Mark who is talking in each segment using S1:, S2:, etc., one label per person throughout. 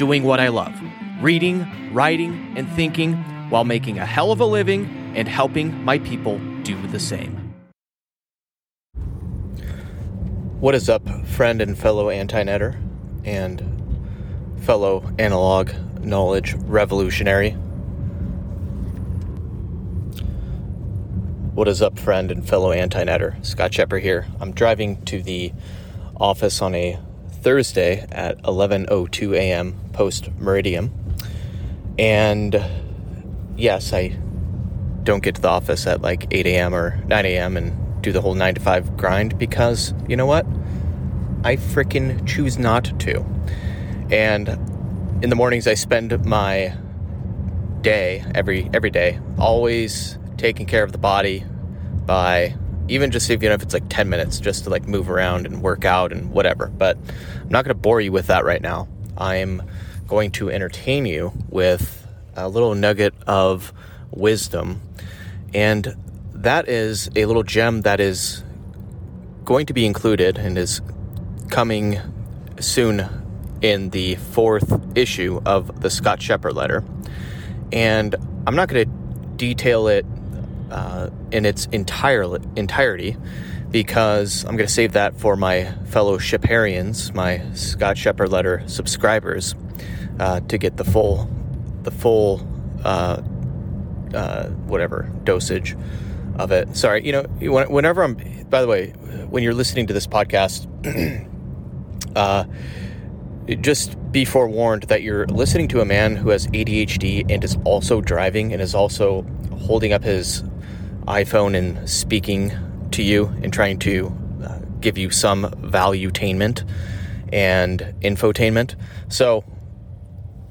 S1: doing what I love reading, writing, and thinking while making a hell of a living and helping my people do the same. What is up, friend and fellow anti netter and fellow analog knowledge revolutionary? What is up, friend and fellow anti netter? Scott Scheper here. I'm driving to the office on a Thursday at 11:02 a.m. post meridium. And yes, I don't get to the office at like 8 a.m. or 9 a.m. and do the whole 9 to 5 grind because you know what? I freaking choose not to. And in the mornings I spend my day every every day always taking care of the body by even just if you know if it's like 10 minutes just to like move around and work out and whatever. But I'm not going to bore you with that right now. I'm going to entertain you with a little nugget of wisdom. And that is a little gem that is going to be included and is coming soon in the fourth issue of the Scott Scheper letter. And I'm not going to detail it uh, in its entire entirety because I'm going to save that for my fellow Scheperians, my Scott Scheper letter subscribers, uh, to get the full, the full, uh, uh, whatever dosage of it. Sorry, you know, whenever I'm. By the way, when you're listening to this podcast, uh, just be forewarned that you're listening to a man who has ADHD and is also driving and is also holding up his iPhone and speaking to you and trying to uh, give you some valuetainment and infotainment. So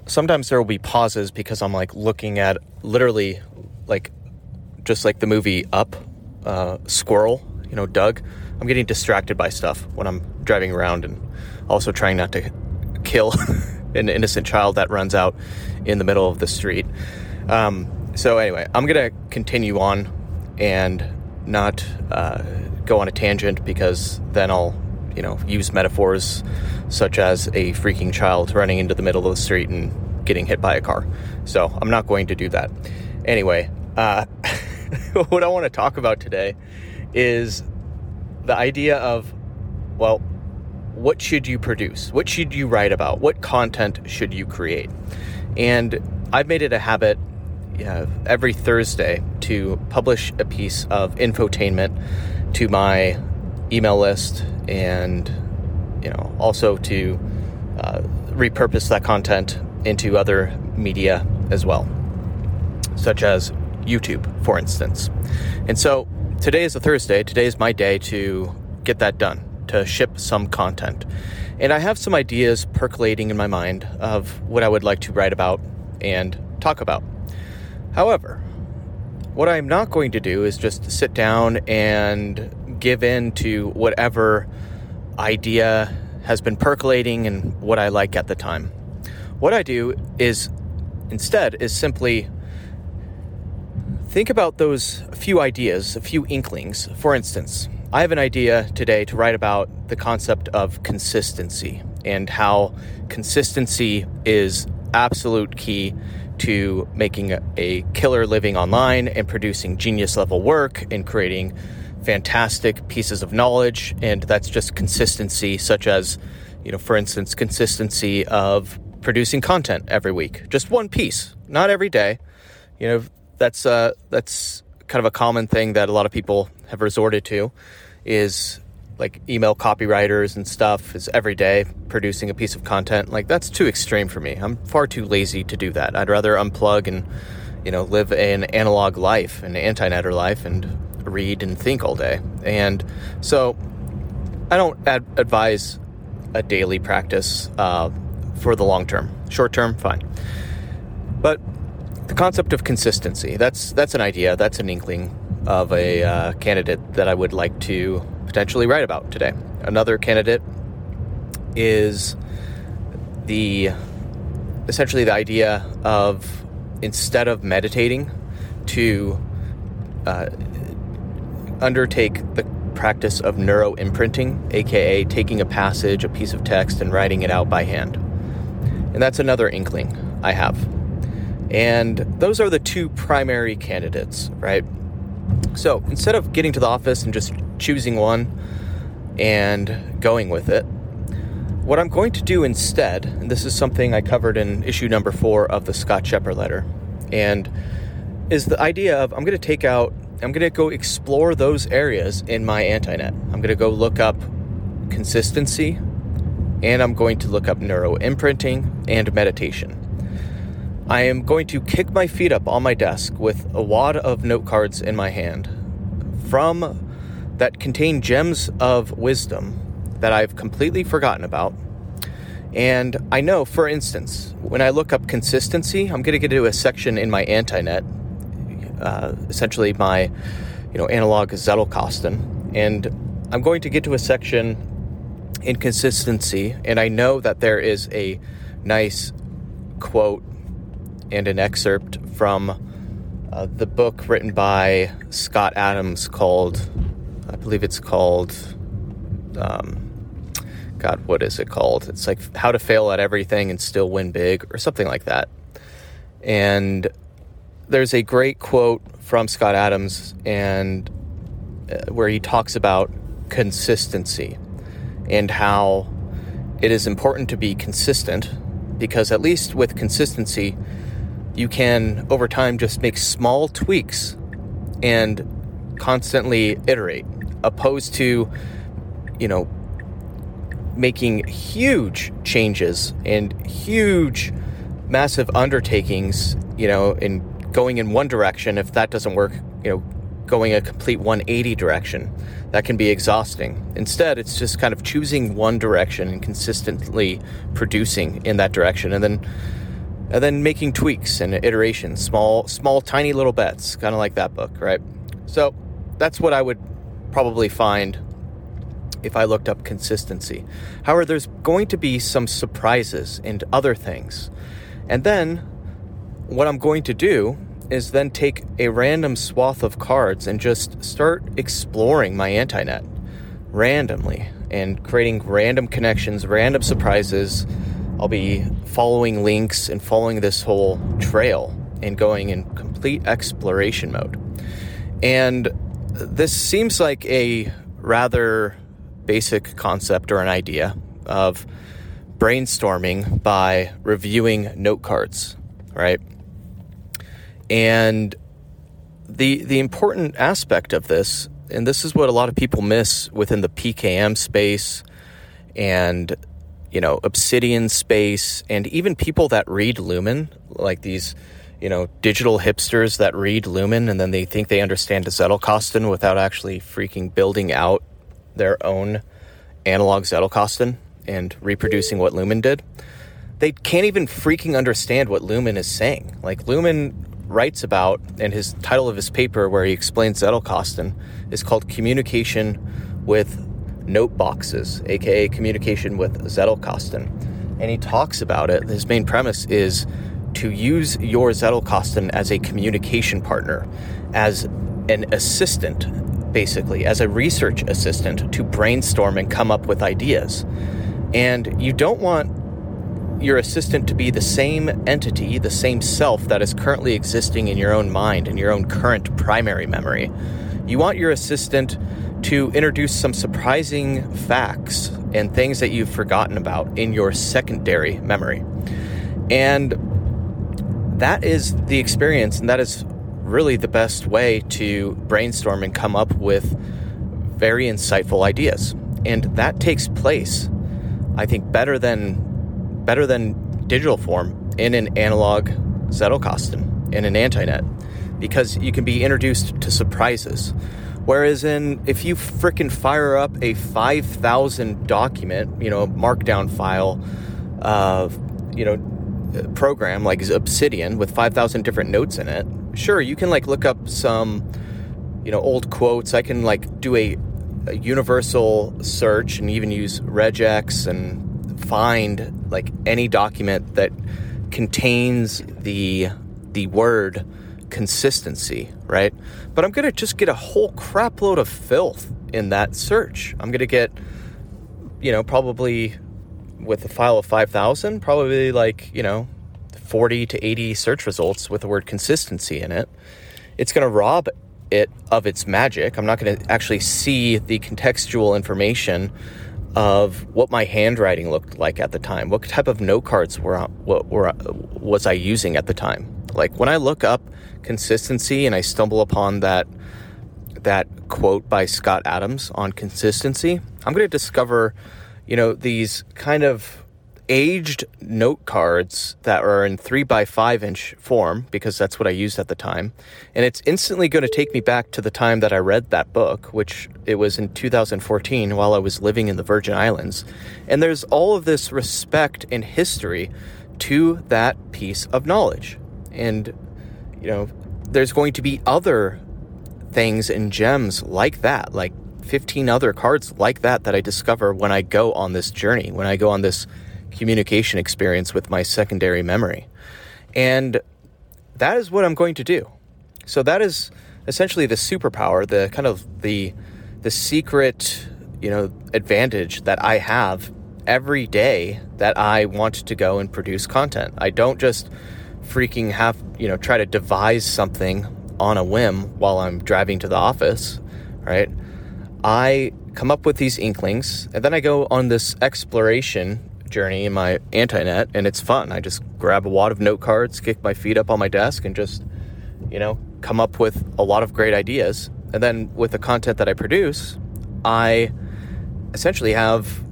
S1: sometimes there will be pauses because I'm like looking at literally like just like the movie Up, uh, Squirrel, you know, Dug. I'm getting distracted by stuff when I'm driving around and also trying not to kill an innocent child that runs out in the middle of the street. Um, so anyway, I'm gonna continue on and not uh, go on a tangent because then I'll, you know, use metaphors such as a freaking child running into the middle of the street and getting hit by a car. So I'm not going to do that. Anyway, uh, what I want to talk about today is the idea of, well, what should you produce? What should you write about? What content should you create? And I've made it a habit uh, every Thursday to publish a piece of infotainment to my email list and you know also to uh, repurpose that content into other media as well such as youtube for instance. And so today is a thursday. Today is my day to get that done to ship some content. And i have some ideas percolating in my mind of what i would like to write about and talk about However, what I'm not going to do is just sit down and give in to whatever idea has been percolating and what I like at the time. What I do is instead is simply think about those few ideas, a few inklings. For instance, I have an idea today to write about the concept of consistency and how consistency is absolute key to making a killer living online and producing genius level work and creating fantastic pieces of knowledge. And that's just consistency, such as, you know, for instance, consistency of producing content every week, just one piece, not every day. You know, that's uh, that's kind of a common thing that a lot of people have resorted to is like email copywriters and stuff is every day producing a piece of content like that's too extreme for me i'm far too lazy to do that i'd rather unplug and you know live an analog life an anti-netter life and read and think all day and so i don't ad- advise a daily practice uh, for the long term. Short term, fine. But the concept of consistency, that's, that's an idea, that's an inkling of a uh, candidate that I would like to potentially write about today. Another candidate is the essentially the idea of instead of meditating to uh, undertake the practice of neuro imprinting, aka taking a passage, a piece of text, and writing it out by hand. And that's another inkling I have. And those are the two primary candidates, right? So instead of getting to the office and just choosing one and going with it, what I'm going to do instead, and this is something I covered in issue number four of the Scott Scheper letter, and is the idea of I'm going to take out, I'm going to go explore those areas in my AntiNet. I'm going to go look up consistency, and I'm going to look up neuro imprinting and meditation. I am going to kick my feet up on my desk with a wad of note cards in my hand from that contain gems of wisdom that I've completely forgotten about. And I know, for instance, when I look up consistency, I'm going to get to a section in my AntiNet, uh, essentially my, you know, analog Zettelkasten, and I'm going to get to a section in consistency, and I know that there is a nice quote and an excerpt from uh, the book written by Scott Adams called, I believe it's called, um, God, what is it called? It's like How to Fail at Everything and Still Win Big or something like that. And there's a great quote from Scott Adams and uh, where he talks about consistency and how it is important to be consistent because at least with consistency you can over time just make small tweaks and constantly iterate opposed to you know making huge changes and huge massive undertakings you know in going in one direction. If that doesn't work you know going a complete 180 direction that can be exhausting. Instead it's just kind of choosing one direction and consistently producing in that direction. And then and then making tweaks and iterations, small, small, tiny little bets, kind of like that book, right? So that's what I would probably find if I looked up consistency. However, there's going to be some surprises and other things. And then what I'm going to do is then take a random swath of cards and just start exploring my AntiNet randomly and creating random connections, random surprises I'll be following links and following this whole trail and going in complete exploration mode. And this seems like a rather basic concept or an idea of brainstorming by reviewing note cards, right? And the the important aspect of this, and this is what a lot of people miss within the PKM space and you know, Obsidian Space, and even people that read Luhmann, like these, you know, digital hipsters that read Luhmann and then they think they understand Zettelkasten without actually freaking building out their own analog Zettelkasten and reproducing what Luhmann did. They can't even freaking understand what Luhmann is saying. Like Luhmann writes about, and his title of his paper where he explains Zettelkasten is called Communication with note boxes, aka communication with Zettelkasten. And he talks about it. His main premise is to use your Zettelkasten as a communication partner, as an assistant, basically, as a research assistant to brainstorm and come up with ideas. And you don't want your assistant to be the same entity, the same self that is currently existing in your own mind, in your own current primary memory. You want your assistant to introduce some surprising facts and things that you've forgotten about in your secondary memory. And that is the experience, and that is really the best way to brainstorm and come up with very insightful ideas. And that takes place, I think, better than better than digital form in an analog Zettelkasten, in an AntiNet, because you can be introduced to surprises. Whereas in if you freaking fire up a 5,000 document, you know, markdown file, uh, you know, program like Obsidian with 5,000 different notes in it, sure, you can like look up some, you know, old quotes. I can like do a, a universal search and even use regex and find like any document that contains the the word consistency, right? But I'm going to just get a whole crapload of filth in that search. I'm going to get you know, probably with a file of 5,000, probably like, you know, 40 to 80 search results with the word consistency in it. It's going to rob it of its magic. I'm not going to actually see the contextual information of what my handwriting looked like at the time. What type of note cards were, what were was I using at the time? Like when I look up consistency and I stumble upon that that quote by Scott Adams on consistency, I'm going to discover, you know, these kind of aged note cards that are in three by five inch form because that's what I used at the time. And it's instantly going to take me back to the time that I read that book, which it was in 2014 while I was living in the Virgin Islands. And there's all of this respect and history to that piece of knowledge. And, you know, there's going to be other things and gems like that, like 15 other cards like that that I discover when I go on this journey, when I go on this communication experience with my secondary memory. And that is what I'm going to do. So that is essentially the superpower, the kind of the the secret, you know, advantage that I have every day that I want to go and produce content. I don't just freaking have, you know, try to devise something on a whim while I'm driving to the office, right? I come up with these inklings and then I go on this exploration journey in my AntiNet and it's fun. I just grab a wad of note cards, kick my feet up on my desk and just, you know, come up with a lot of great ideas. And then with the content that I produce, I essentially have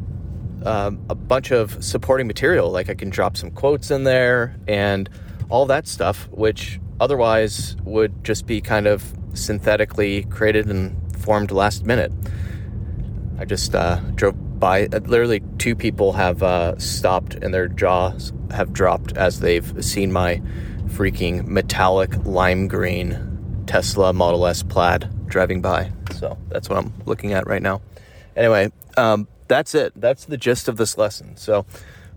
S1: um, a bunch of supporting material. Like I can drop some quotes in there and all that stuff, which otherwise would just be kind of synthetically created and formed last minute. I just uh, drove by. Uh, literally, two people have uh, stopped and their jaws have dropped as they've seen my freaking metallic lime green Tesla Model S plaid driving by. So that's what I'm looking at right now. Anyway, um, that's it. That's the gist of this lesson. So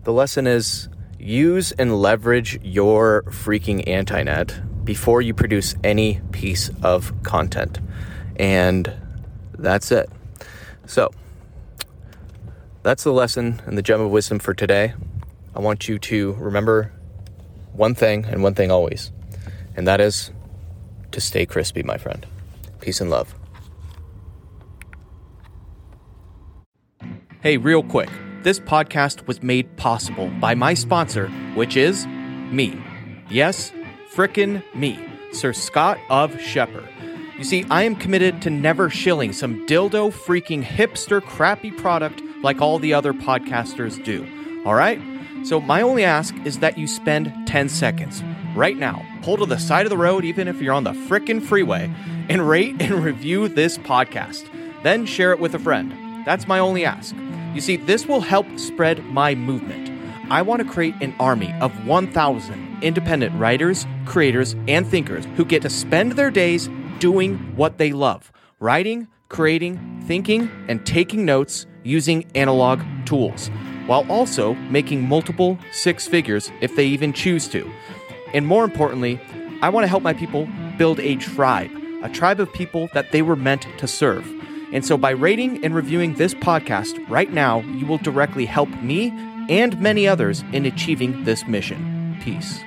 S1: the lesson is use and leverage your freaking AntiNet before you produce any piece of content. And that's it. So, that's the lesson and the gem of wisdom for today. I want you to remember one thing and one thing always, and that is to stay crispy, my friend. Peace and love. Hey, real quick. This podcast was made possible by my sponsor, which is me. Yes, frickin' me, Sir Scott of Scheper. You see, I am committed to never shilling some dildo freaking hipster crappy product like all the other podcasters do. All right? So, my only ask is that you spend 10 seconds right now, pull to the side of the road, even if you're on the frickin' freeway, and rate and review this podcast. Then share it with a friend. That's my only ask. You see, this will help spread my movement. I want to create an army of 1,000 independent writers, creators, and thinkers who get to spend their days doing what they love writing, creating, thinking, and taking notes using analog tools, while also making multiple six figures if they even choose to. And more importantly, I want to help my people build a tribe, a tribe of people that they were meant to serve. And so, by rating and reviewing this podcast right now, you will directly help me and many others in achieving this mission. Peace.